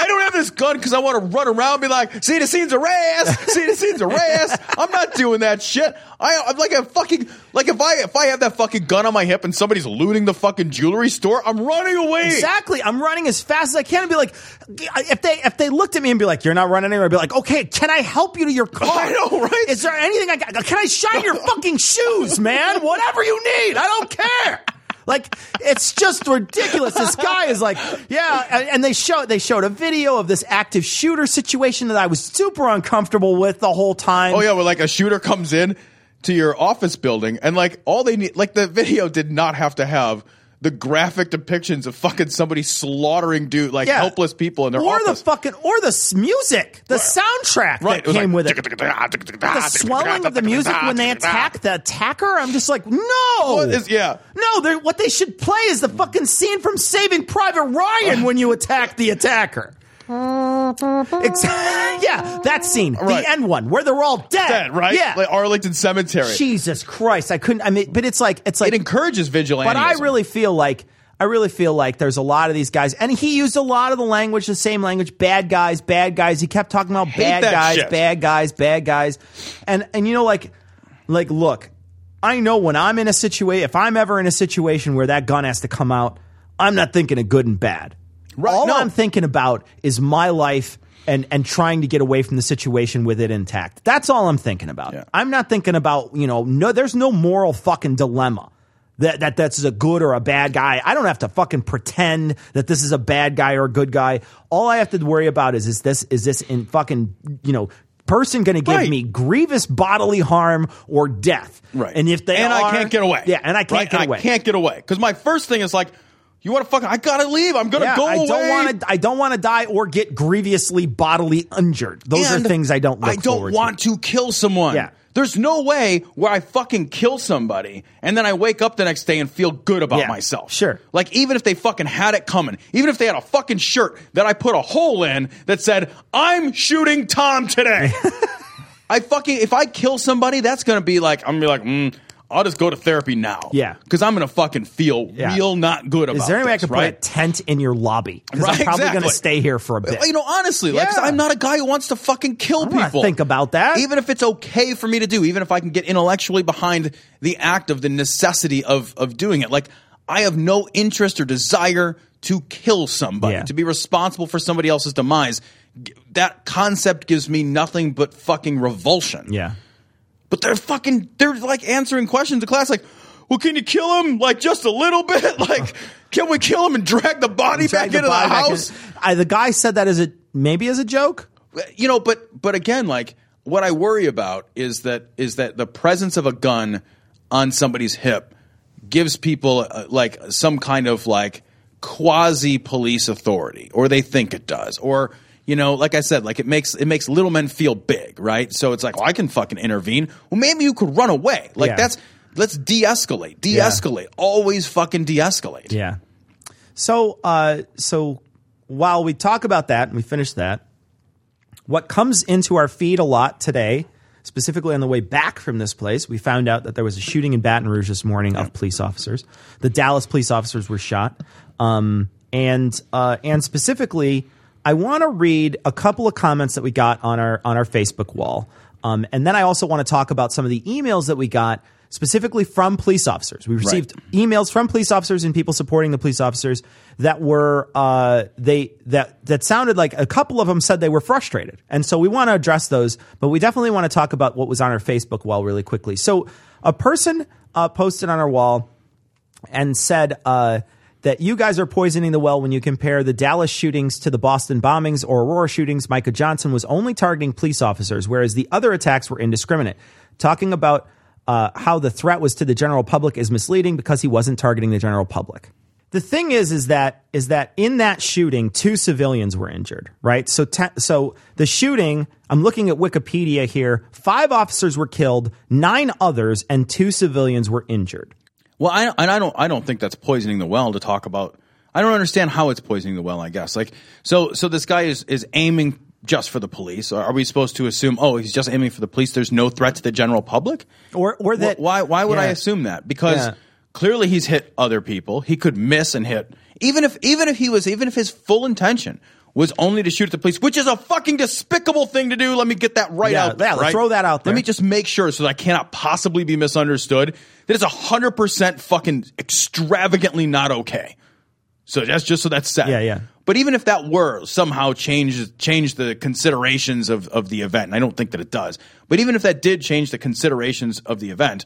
I don't have this gun because I want to run around and be like, see the scenes of ass, see the scenes of ass. I'm not doing that shit. I, I'm like a fucking like if I if I have that fucking gun on my hip and somebody's looting the fucking jewelry store, I'm running away. Exactly. I'm running as fast as I can and be like, if they if they looked at me and be like, "You're not running anywhere," I'd be like, "Okay, can I help you to your [LAUGHS] car? I know, right? Is there anything I got? Can I shine your [LAUGHS] fucking shoes, man? Whatever you need, I don't care." Like it's just ridiculous. This guy is like, yeah, and- they showed they showed a video of this active shooter situation that I was super uncomfortable with the whole time. Oh yeah, where like a shooter comes in to your office building and like all they need like the video did not have to have the graphic depictions of fucking somebody slaughtering dude like Yeah. helpless people in their or office. the fucking or the music, the soundtrack right, that came with it. the [LAUGHS] swelling of the music when they attack the attacker. I'm just like, no. Is- yeah. No, what they should play is the fucking scene from Saving Private Ryan [LAUGHS] when you attack the attacker. Ex- [LAUGHS] yeah, that scene, Right. the end one, where they're all dead. Dead, right? Yeah. Like Arlington Cemetery. Jesus Christ, I couldn't. I mean, but it's like it's like it encourages vigilante. but I really feel like I really feel like there's a lot of these guys, and he used a lot of the language, the same language. Bad guys, bad guys. He kept talking about bad guys, shit. bad guys, bad guys, and and you know, like, like, look, I know when I'm in a situation, if I'm ever in a situation where that gun has to come out, I'm not thinking of good and bad. Right, All no. I'm thinking about is my life. And, and trying to get away from the situation with it intact. That's all I'm thinking about. Yeah. I'm not thinking about, you know, no, there's no moral fucking dilemma that, that that's a good or a bad guy. I don't have to fucking pretend that this is a bad guy or a good guy. All I have to worry about is, is this, is this in fucking, you know, person going to give Right. me grievous bodily harm or death. right. And if they and are, I can't get away. Yeah. And I can't Right? get away. I can't get away because my first thing is like, you want to fucking? I gotta leave. I'm gonna yeah, go I away. don't want to. I don't want to die or get grievously bodily injured. Those And are things I don't. I don't want to. kill someone. Yeah. There's no way where I fucking kill somebody and then I wake up the next day and feel good about Yeah, myself. sure. Like even if they fucking had it coming, even if they had a fucking shirt that I put a hole in that said, I'm shooting Tom today. [LAUGHS] I fucking if I kill somebody, that's gonna be like I'm gonna be like, mm, I'll just go to therapy now. Yeah. Because I'm gonna fucking feel Yeah. real not good about Is there any way I this, could put a tent in your lobby? Because Right, I'm probably going to stay here for a bit. You know, honestly, like 'cause Yeah. I'm not a guy who wants to fucking kill people. think about that. Even if it's okay for me to do, even if I can get intellectually behind the act of the necessity of of doing it. Like I have no interest or desire to kill somebody, Yeah. to be responsible for somebody else's demise. G- That concept gives me nothing but fucking revulsion. yeah. But they're fucking they're like answering questions to class like, well, can you kill him like just a little bit? [LAUGHS] Like, can we kill him and drag the body Drag back into the body back in. house? I, the guy said that as a maybe as a joke. you know but but again like what i worry about is that is that the presence of a gun on somebody's hip gives people uh, like some kind of like quasi police authority or they think it does or you know like i said like it makes it makes little men feel big right? So it's like well, i can fucking intervene. Well maybe you could run away. Like Yeah. that's let's de-escalate de-escalate always fucking de-escalate. Yeah. So, uh, so while we talk about that and we finish that, what comes into our feed a lot today, specifically on the way back from this place, we found out that there was a shooting in Baton Rouge this morning of police officers. The Dallas police officers were shot, um, and uh, and specifically, I want to read a couple of comments that we got on our on our Facebook wall, um, and then I also want to talk about some of the emails that we got specifically from police officers. We received emails from police officers and people supporting the police officers that were uh, they that that sounded like a couple of them said they were frustrated, and so we want to address those. But we definitely want to talk about what was on our Facebook wall really quickly. So a person uh, posted on our wall and said uh, that you guys are poisoning the well when you compare the Dallas shootings to the Boston bombings or Aurora shootings. Micah Johnson was only targeting police officers, whereas the other attacks were indiscriminate. Talking about uh, how the threat was to the general public is misleading because he wasn't targeting the general public. The thing is, is that is that in that shooting, two civilians were injured, right? So, te- so the shooting. I'm looking at Wikipedia here. Five officers were killed, nine others, and two civilians were injured. Well, I and I don't I don't think that's poisoning the well to talk about. I don't understand how it's poisoning the well. I guess like so so this guy is is aiming just for the police. Are we supposed to assume oh he's just aiming for the police? There's no threat to the general public. Or, or that why why would I assume that? Because Yeah. clearly he's hit other people. He could miss and hit even if even if he was even if his full intention was only to shoot at the police, which is a fucking despicable thing to do. Let me get that right Yeah, out there. yeah, right? throw that out there. Let me just make sure so that I cannot possibly be misunderstood that it's 100% fucking extravagantly not okay. So that's just so that's said. Yeah, yeah. But even if that were somehow change change the considerations of, of the event, and I don't think that it does. But even if that did change the considerations of the event,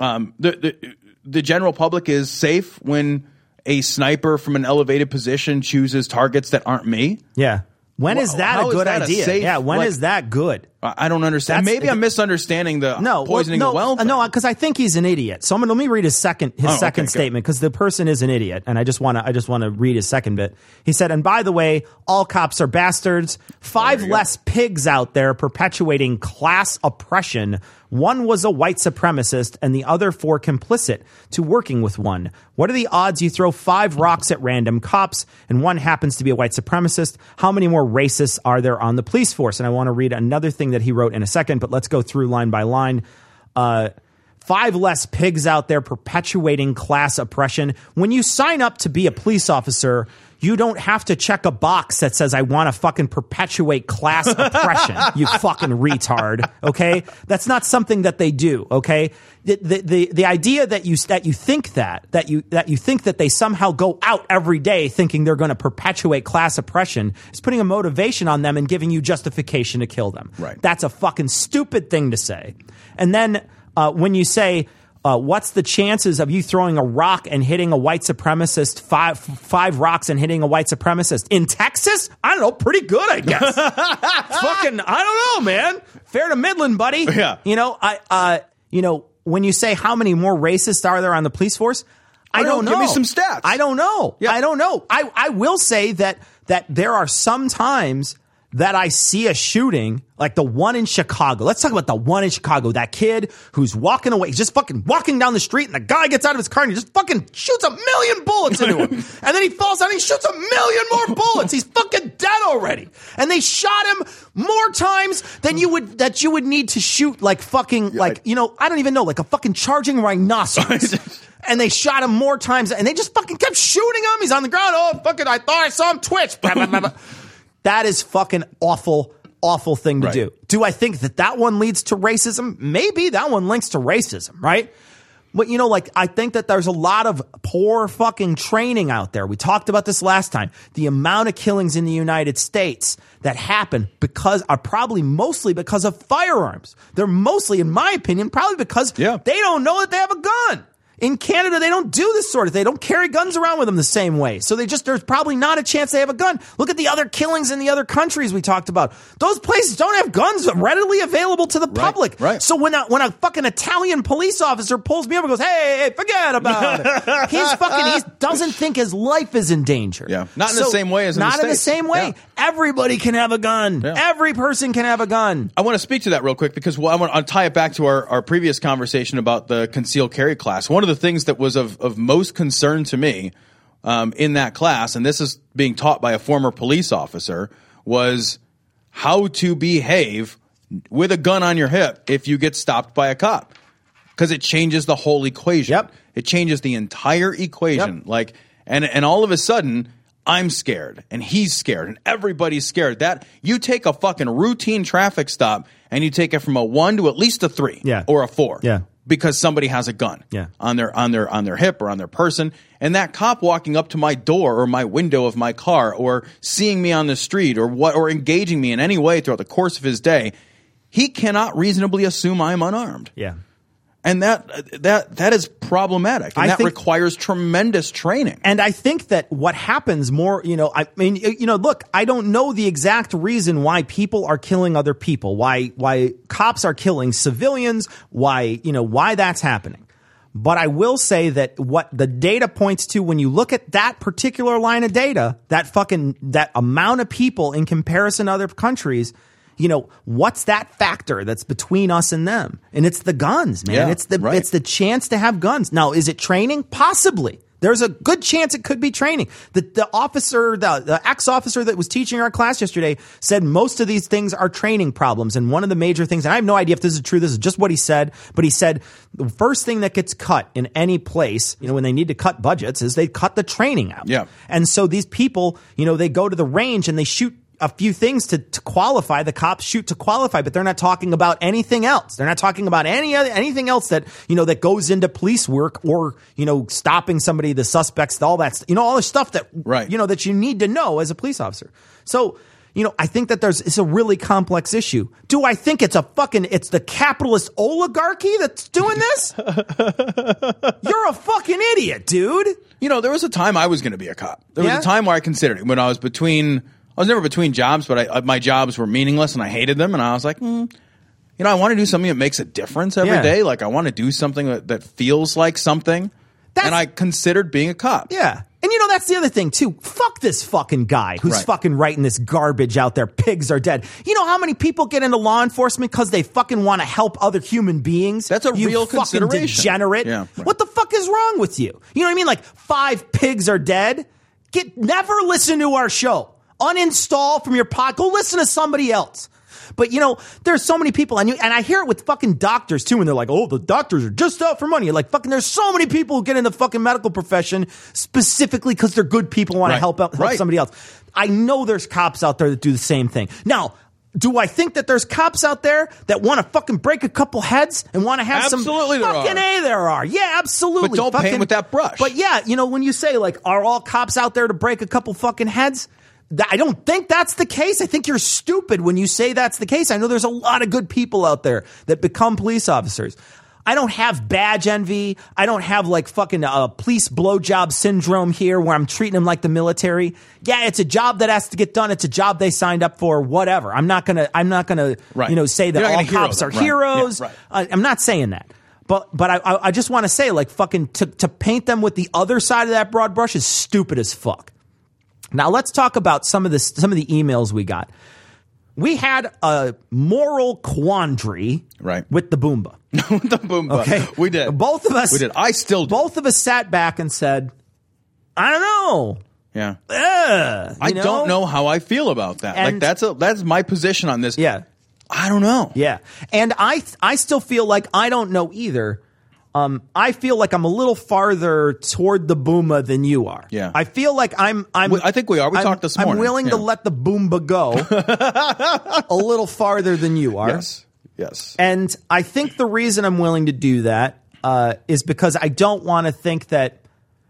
um, the, the the general public is safe when a sniper from an elevated position chooses targets that aren't me. Yeah. When is Wha- that a is good that a idea? safe, yeah. When is like- that good? I don't understand. That's- Maybe I'm misunderstanding the No, poisoning well, the well. no, thing. no, because I think he's an idiot. So I'm gonna, let me read his second his Oh, second good. statement because the person is an idiot, and I just want to I just want to read his second bit. He said, "And by the way, all cops are bastards. Five you go. less pigs out there perpetuating class oppression. One was a white supremacist, and the other four complicit to working with one. What are the odds you throw five rocks at random cops and one happens to be a white supremacist? How many more racists are there on the police force?" And I want to read another thing that he wrote in a second, but let's go through line by line. Uh, five less pigs out there perpetuating class oppression. When you sign up to be a police officer, you don't have to check a box that says I want to fucking perpetuate class [LAUGHS] oppression. You fucking retard. Okay, that's not something that they do. Okay, the, the the the idea that you that you think that that you that you think that they somehow go out every day thinking they're going to perpetuate class oppression is putting a motivation on them and giving you justification to kill them. Right. That's a fucking stupid thing to say. And then uh, when you say, uh, what's the chances of you throwing a rock and hitting a white supremacist, five, five rocks and hitting a white supremacist in Texas? I don't know, pretty good, I guess. [LAUGHS] fucking, I don't know, man. Fair to Midland, buddy. Yeah. You know, I, uh, you know, when you say how many more racists are there on the police force, I, I don't don't know. Give me some stats. I don't know. Yeah. I don't know. I, I will say that that there are some times that I see a shooting, like the one in Chicago. Let's talk about the one in Chicago. That kid who's walking away, he's just fucking walking down the street, and the guy gets out of his car and he just fucking shoots a million bullets into him. [LAUGHS] and then he falls down and he shoots a million more bullets. He's fucking dead already. And they shot him more times than you would that you would need to shoot like fucking like you know I don't even know like a fucking charging rhinoceros. [LAUGHS] and they shot him more times, and they just fucking kept shooting him. He's on the ground. Oh, fucking! I thought I saw him twitch. Blah, blah, blah, blah. That is fucking awful, awful thing to Right. do. Do I think that that one leads to racism? Maybe that one links to racism, right? But you know, like I think that there's a lot of poor fucking training out there. We talked about this last time. The amount of killings in the United States that happen because are probably mostly because of firearms. They're mostly, in my opinion, probably because Yeah. they don't know that they have a gun. In Canada, they don't do this sort of thing. They don't carry guns around with them the same way. So they just, there's probably not a chance they have a gun. Look at the other killings in the other countries we talked about. Those places don't have guns readily available to the public. right. So when a, when a fucking Italian police officer pulls me over and goes, hey, hey, forget about it. [LAUGHS] He's fucking, he doesn't think his life is in danger. Yeah. Not in the same way as in the Not in the same way. Yeah. Everybody can have a gun. Yeah. Every person can have a gun. I want to speak to that real quick because well, I want to tie it back to our, our previous conversation about the concealed carry class. One of the things that was of, of most concern to me um, in that class, and this is being taught by a former police officer, was how to behave with a gun on your hip if you get stopped by a cop. Because it changes the whole equation. Yep. It changes the entire equation. Yep. Like, and and all of a sudden, I'm scared, and he's scared, and everybody's scared. That you take a fucking routine traffic stop, and you take it from a one to at least a three, Yeah. or a four, Yeah. because somebody has a gun, Yeah. on their on their on their hip or on their person, and that cop walking up to my door or my window of my car, or seeing me on the street, or what, or engaging me in any way throughout the course of his day, he cannot reasonably assume I'm unarmed Yeah. And that that that is problematic, and I that think- requires tremendous training. And I think that what happens more, you know, I mean, you know, look, I don't know the exact reason why people are killing other people, why why cops are killing civilians, why, you know, why that's happening. But I will say that what the data points to when you look at that particular line of data, that fucking that amount of people in comparison to other countries, you know, what's that factor that's between us and them? And it's the guns, man. Yeah, it's the right. it's the chance to have guns. Now, is it training? Possibly. There's a good chance it could be training. The, the officer, the, the ex officer that was teaching our class yesterday said most of these things are training problems. And one of the major things, and I have no idea if this is true, this is just what he said, but he said the first thing that gets cut in any place, you know, when they need to cut budgets is they cut the training out. Yeah. And so these people, you know, they go to the range and they shoot a few things to, to qualify. The cops shoot to qualify, but they're not talking about anything else. They're not talking about any other, anything else that, you know, that goes into police work or, you know, stopping somebody, the suspects, all that, you know, all the stuff that, Right. you know, that you need to know as a police officer. So, you know, I think that there's, it's a really complex issue. Do I think it's a fucking, it's the capitalist oligarchy that's doing this? [LAUGHS] You're a fucking idiot, dude. You know, there was a time I was going to be a cop. There Yeah? was a time where I considered it when I was between. I was never between jobs, but I, uh, my jobs were meaningless and I hated them. And I was like, hmm, you know, I want to do something that makes a difference every day. Yeah. Like I want to do something that, that feels like something. That's- and I considered being a cop. Yeah. And you know, that's the other thing too. Fuck this fucking guy who's Right. fucking writing this garbage out there. Pigs are dead. You know how many people get into law enforcement because they fucking want to help other human beings? That's a you real fucking consideration. degenerate. Yeah. What the fuck is wrong with you? You know what I mean? Like five pigs are dead. Get never listen to our show. Uninstall from your pod. Go listen to somebody else. But you know, there's so many people, and you, and I hear it with fucking doctors too, and they're like, "Oh, the doctors are just out for money." You're like, "Fucking," there's so many people who get in the fucking medical profession specifically because they're good people, want to help out, help Right. somebody else. I know there's cops out there that do the same thing. Now, do I think that there's cops out there that want to fucking break a couple heads and want to have Absolutely some fucking are. a there are yeah absolutely But don't paint Fucking- with that brush. but yeah you know when you say like are all cops out there to break a couple fucking heads I don't think that's the case. I think you're stupid when you say that's the case. I know there's a lot of good people out there that become police officers. I don't have badge envy. I don't have like fucking uh, police blowjob syndrome here where I'm treating them like the military. Yeah, it's a job that has to get done. It's a job they signed up for. Whatever. I'm not gonna. I'm not gonna. Right. You know, say that all cops are. Right. heroes. Yeah, right. I, I'm not saying that. But but I I, I just want to say like fucking to to paint them with the other side of that broad brush is stupid as fuck. Now let's talk about some of the some of the emails we got. We had a moral quandary Right. with the Boomba. [LAUGHS] the boom button. Okay, We did. Both of us. We did. I still do. Both of us sat back and said, "I don't know." Yeah. Ugh, I you don't know how I feel about that. like that's a that's my position on this. Yeah, I don't know. yeah, and I I still feel like I don't know either. Um, I feel like I'm a little farther toward the Boomba than you are. Yeah. I feel like I'm. I'm. I think we are. We I'm- talked this morning. I'm willing to let the Boomba go [LAUGHS] a little farther than you are. Yes. Yes. And I think the reason I'm willing to do that uh, is because I don't want to think that,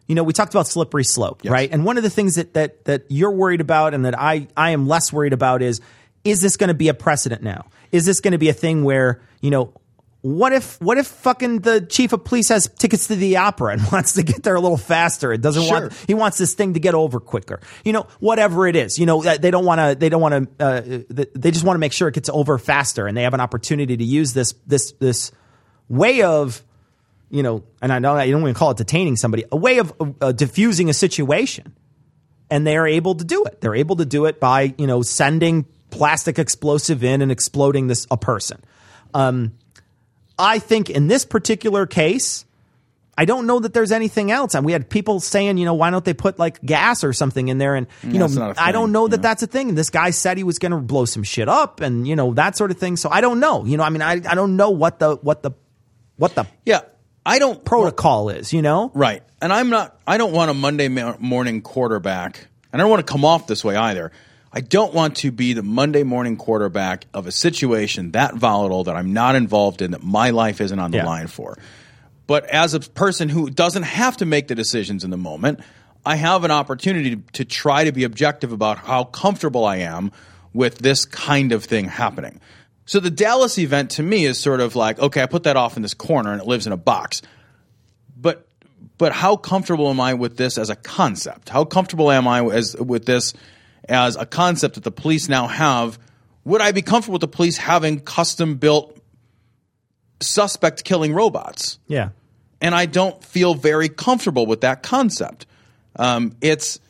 you know, we talked about slippery slope, Yes. right? And one of the things that that that you're worried about and that I I am less worried about is is this going to be a precedent now? Is this going to be a thing where you know? What if what if fucking the chief of police has tickets to the opera and [LAUGHS] wants to get there a little faster? It doesn't Sure. want he wants this thing to get over quicker. You know, whatever it is. You know, they don't want to they don't want to uh, they just want to make sure it gets over faster and they have an opportunity to use this this this way of you know, and I know I don't even call it detaining somebody, a way of uh, diffusing a situation. And they are able to do it. They're able to do it by, you know, sending plastic explosive in and exploding this a person. Um, I think in this particular case, I don't know that there's anything else. And we had people saying, you know, why don't they put like gas or something in there? And you it's know, I don't know that that's a thing. And this guy said he was going to blow some shit up, and you know that sort of thing. So I don't know. You know, I mean, I I don't know what the what the what the yeah. I don't protocol is. You know, Right. And I'm not, I don't want a Monday morning quarterback, and I don't want to come off this way either. I don't want to be the Monday morning quarterback of a situation that volatile that I'm not involved in, that my life isn't on the Yeah. line for. But as a person who doesn't have to make the decisions in the moment, I have an opportunity to, to try to be objective about how comfortable I am with this kind of thing happening. So the Dallas event to me is sort of like, okay, I put that off in this corner and it lives in a box but but how comfortable am I with this as a concept? How comfortable am I as with this as a concept that the police now have? Would I be comfortable with the police having custom built suspect killing robots? yeah, And I don't feel very comfortable with that concept. Um, it's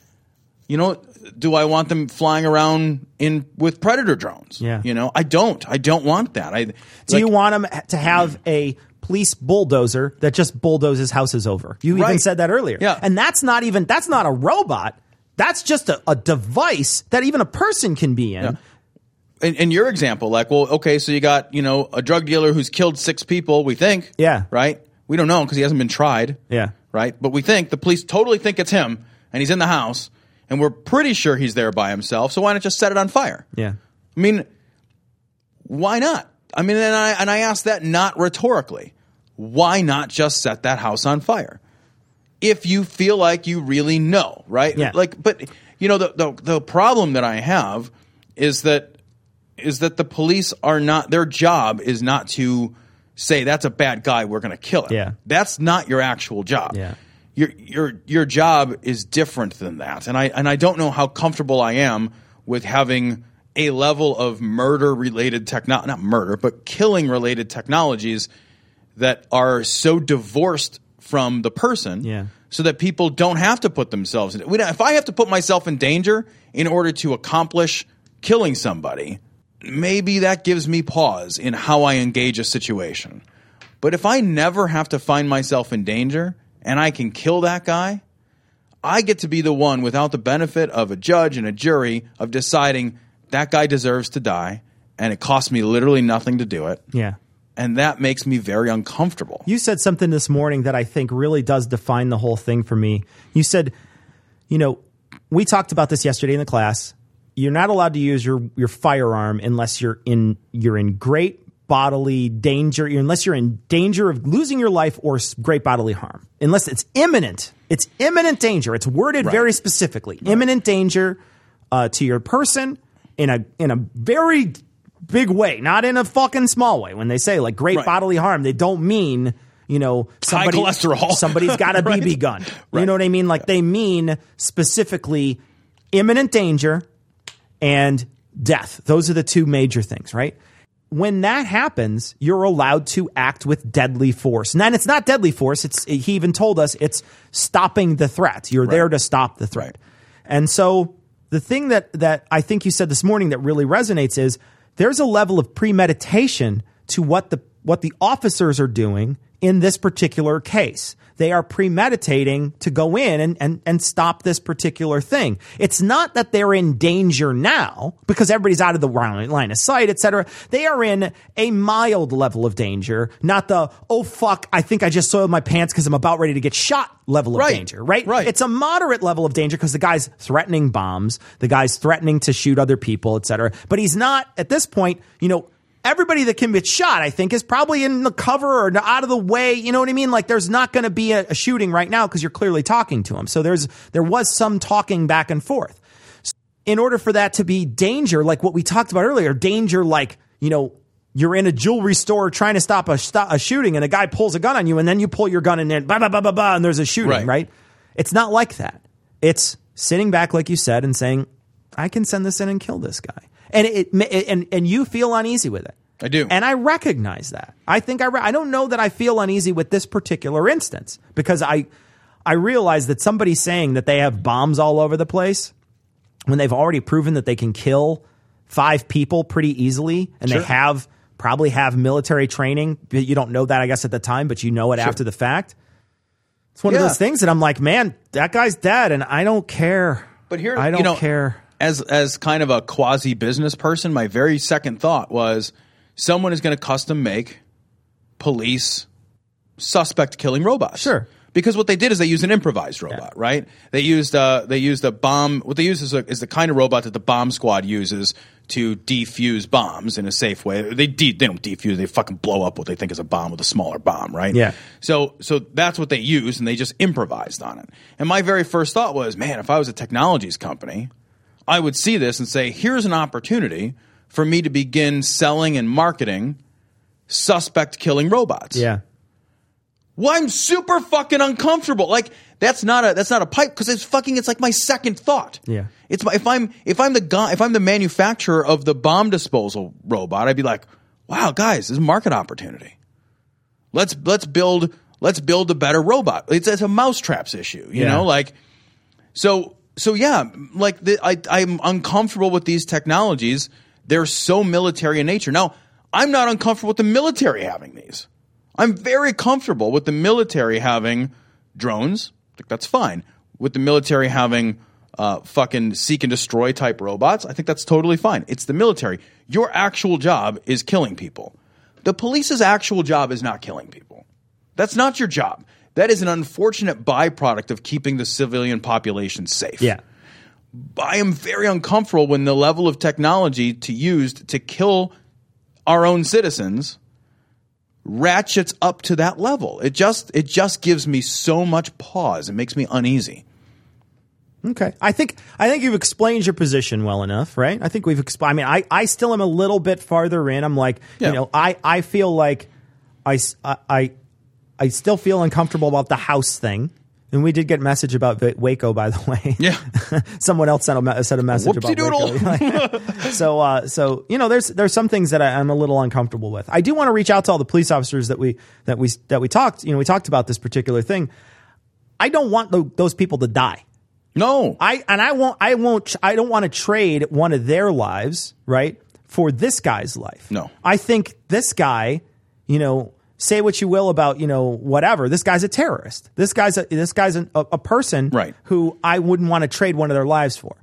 you know, do I want them flying around in with predator drones? Yeah. You know, I don't. I don't want that. I Do you want them to have a police bulldozer that just bulldozes houses over. You even Right. said that earlier. Yeah. And that's not even that's not a robot. That's just a, a device that even a person can be in. in, in your example, like, well, okay, so you got you know a drug dealer who's killed six people. We think, Yeah. right. We don't know because he hasn't been tried, Yeah. right. But we think the police totally think it's him, and he's in the house, and we're pretty sure he's there by himself. So why not just set it on fire? Yeah. I mean, why not? I mean, and I and I ask that not rhetorically. Why not just set that house on fire? If you feel like you really know, right? Yeah. Like, but you know, the the, the problem that I have is that is that the police are not their job is not to say that's a bad guy, we're going to kill him. Yeah. That's not your actual job. Yeah. Your your your job is different than that. And I and I don't know how comfortable I am with having a level of murder related technology not murder, but killing related technologies that are so divorced from the person Yeah. so that people don't have to put themselves in if I have to put myself in danger in order to accomplish killing somebody, maybe that gives me pause in how I engage a situation. But if I never have to find myself in danger and I can kill that guy, I get to be the one without the benefit of a judge and a jury of deciding that guy deserves to die and it costs me literally nothing to do it. Yeah. And that makes me very uncomfortable. You said something this morning that I think really does define the whole thing for me. You said, you know, we talked about this yesterday in the class. You're not allowed to use your your firearm unless you're in you're in great bodily danger, unless you're in danger of losing your life or great bodily harm. Unless it's imminent. It's imminent danger. It's worded very specifically. Imminent danger uh, to your person in a in a very big way, not in a fucking small way. When they say like great Right. bodily harm, they don't mean you know somebody, cholesterol. [LAUGHS] Somebody's got a Right. BB gun. You know what I mean? Like they mean specifically imminent danger and death. Those are the two major things, right? When that happens, you're allowed to act with deadly force. And then it's not deadly force. It's he even told us it's stopping the threat. You're there to stop the threat. Right. And so the thing that that I think you said this morning that really resonates is there's a level of premeditation to what the what the officers are doing in this particular case. They are premeditating to go in and, and, and stop this particular thing. It's not that they're in danger now because everybody's out of the line of sight, et cetera. They are in a mild level of danger, not the, oh fuck, I think I just soiled my pants because I'm about ready to get shot level of Right. danger, right? Right. It's a moderate level of danger because the guy's threatening bombs, the guy's threatening to shoot other people, et cetera. But he's not at this point, you know, everybody that can get shot, I think, is probably in the cover or out of the way. You know what I mean? Like there's not going to be a, a shooting right now because you're clearly talking to him. So there's there was some talking back and forth. In order for that to be danger, like what we talked about earlier, danger like, you know, you're in a jewelry store trying to stop a, a shooting and a guy pulls a gun on you and then you pull your gun and then blah, blah, blah, blah, blah, and there's a shooting, Right. right? It's not like that. It's sitting back, like you said, and saying, I can send this in and kill this guy. And it, it and, and you feel uneasy with it. I do. And I recognize that. I think I, re- I don't know that I feel uneasy with this particular instance because I, I realize that somebody saying that they have bombs all over the place when they've already proven that they can kill five people pretty easily and Sure. they have probably have military training. You don't know that, I guess, at the time, but you know it after the fact. It's one of those things that I'm like, man, that guy's dead, and I don't care. But here, I don't you know, care. As as kind of a quasi business person, my very second thought was someone is going to custom make police suspect killing robots. Sure. Because what they did is they used an improvised robot, right? They used uh, they used a bomb. What they used is, a, is the kind of robot that the bomb squad uses to defuse bombs in a safe way. They de- they don't defuse; they fucking blow up what they think is a bomb with a smaller bomb, right? Yeah. So so that's what they used, and they just improvised on it. And my very first thought was, man, if I was a technologies company, I would see this and say, here's an opportunity for me to begin selling and marketing suspect killing robots. Yeah. Well, I'm super fucking uncomfortable. Like that's not a that's not a pipe because it's fucking it's like my second thought. Yeah. It's my, if I'm if I'm the guy if I'm the manufacturer of the bomb disposal robot, I'd be like, wow, guys, this is a market opportunity. Let's let's build let's build a better robot. It's, it's a mousetraps issue, you Yeah. know, like so so yeah, like the, I I'm uncomfortable with these technologies. They're so military in nature. Now, I'm not uncomfortable with the military having these. I'm very comfortable with the military having drones. I think that's fine. With the military having uh, fucking seek and destroy type robots, I think that's totally fine. It's the military. Your actual job is killing people. The police's actual job is not killing people. That's not your job. That is an unfortunate byproduct of keeping the civilian population safe. Yeah. I am very uncomfortable when the level of technology to used to kill our own citizens ratchets up to that level. It just it just gives me so much pause. It makes me uneasy. Okay. I think I think you've explained your position well enough, right? I think we've explained. I mean, I, I still am a little bit farther in. I'm like, Yeah. you know, I, I feel like I, I- I, still feel uncomfortable about the house thing. And we did get a message about Waco, by the way. Yeah. [LAUGHS] Someone else sent a, me- sent a message about Whoopsie-doodle. Waco. [LAUGHS] so, uh, so you know, there's there's some things that I, I'm a little uncomfortable with. I do want to reach out to all the police officers that we that we that we talked. You know, we talked about this particular thing. I don't want tho- those people to die. No. I and I won't I won't I don't want to trade one of their lives, right, for this guy's life. No. I think this guy, you know, say what you will about, you know, whatever. This guy's a terrorist. This guy's a this guy's a, a person Right. who I wouldn't want to trade one of their lives for.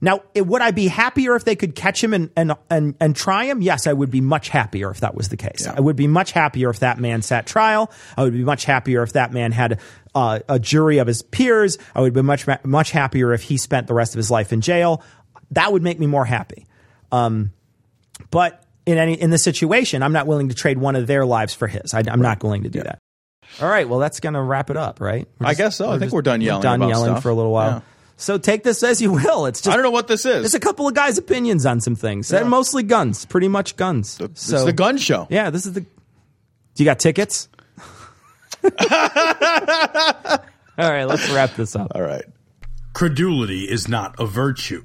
Now, it, would I be happier if they could catch him and, and and and try him? Yes, I would be much happier if that was the case. Yeah. I would be much happier if that man sat trial. I would be much happier if that man had uh, a jury of his peers. I would be much much happier if he spent the rest of his life in jail. That would make me more happy. Um, but in any in this situation, I'm not willing to trade one of their lives for his. I, am not willing to do that. All right, well, that's going to wrap it up, right? We're I guess so. I think just- we're done yelling Done about yelling stuff. for a little while. Yeah. So take this as you will. It's just I don't know what this is. it's a couple of guys' opinions on some things. And mostly guns, pretty much guns. It's so the gun show. Yeah, this is the. Do you got tickets? [LAUGHS] All right, let's wrap this up. All right. Credulity is not a virtue.